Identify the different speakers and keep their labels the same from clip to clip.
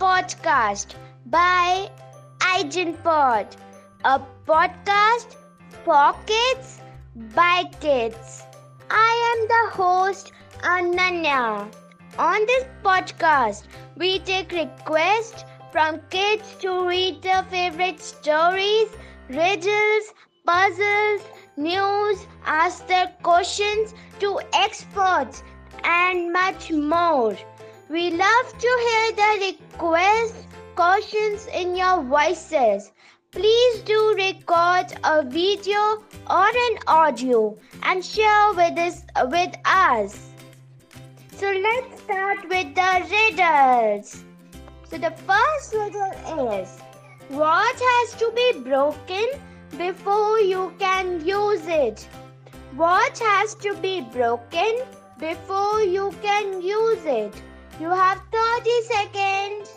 Speaker 1: podcast by Pod, a podcast for kids by kids. I am the host Ananya. On this podcast, we take requests from kids to read their favorite stories, riddles, puzzles, news, ask their questions to experts, and much more. We love to hear the requests, questions in your voices. Please do record a video or an audio and share with us, with us. So let's start with the riddles. So the first riddle is what has to be broken before you can use it? What has to be broken before you can use it? You have 30 seconds.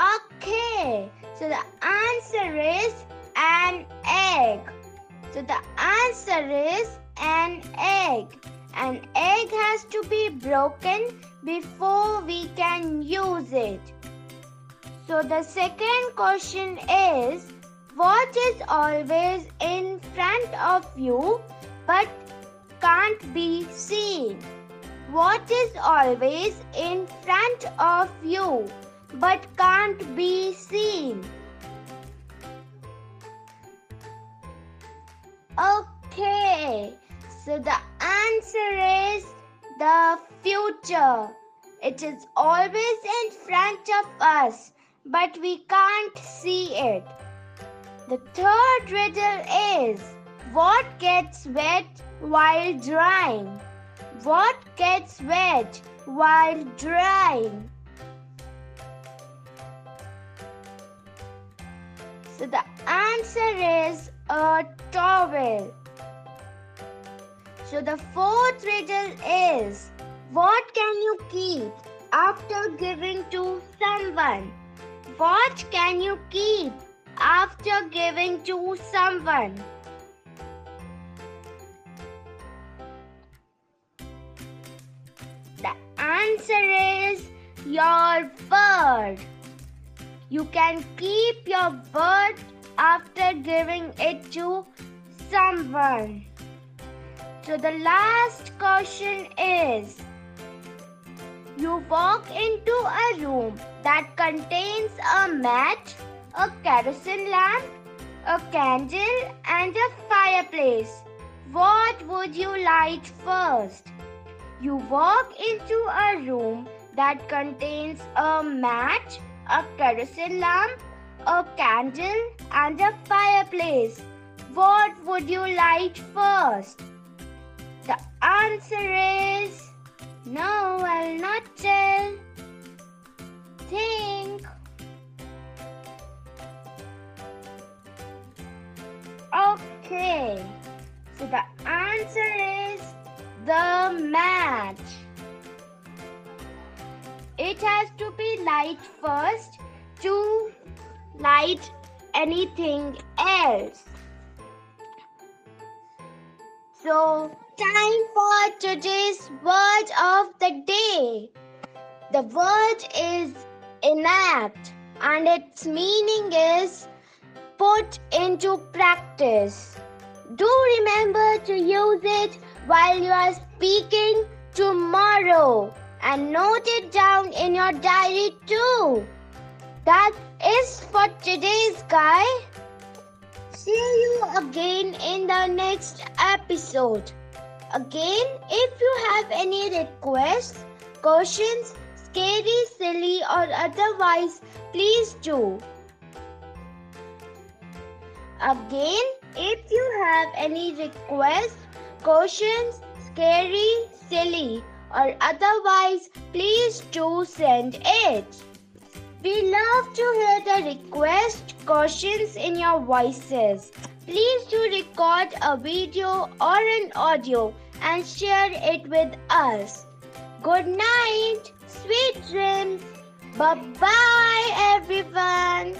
Speaker 1: Okay, so the answer is an egg. So the answer is an egg. An egg has to be broken before we can use it. So the second question is what is always in front of you but can't be seen? What is always in front of you but can't be seen? Okay, so the answer is the future. It is always in front of us, but we can't see it. The third riddle is what gets wet while drying? What gets wet while drying? So the answer is a towel. So the fourth riddle is what can you keep after giving to someone? What can you keep after giving to someone? Answer is your bird. You can keep your bird after giving it to someone. So the last question is You walk into a room that contains a mat, a kerosene lamp, a candle, and a fireplace. What would you light first? You walk into a room that contains a match, a kerosene lamp, a candle, and a fireplace. What would you light first? The answer is no, I'll not tell. Think. Okay, so the answer is the match. It has to be light first to light anything else. So, time for today's word of the day. The word is enact and its meaning is put into practice. Do remember to use it while you are speaking tomorrow and note it down in your diary too. That is for today's guy. See you again in the next episode. Again, if you have any requests, questions, scary, silly, or otherwise, please do. Again, if you have any requests, questions, scary, silly, or otherwise, please do send it. We love to hear the request, questions in your voices. Please do record a video or an audio and share it with us. Good night, sweet dreams. Bye bye, everyone.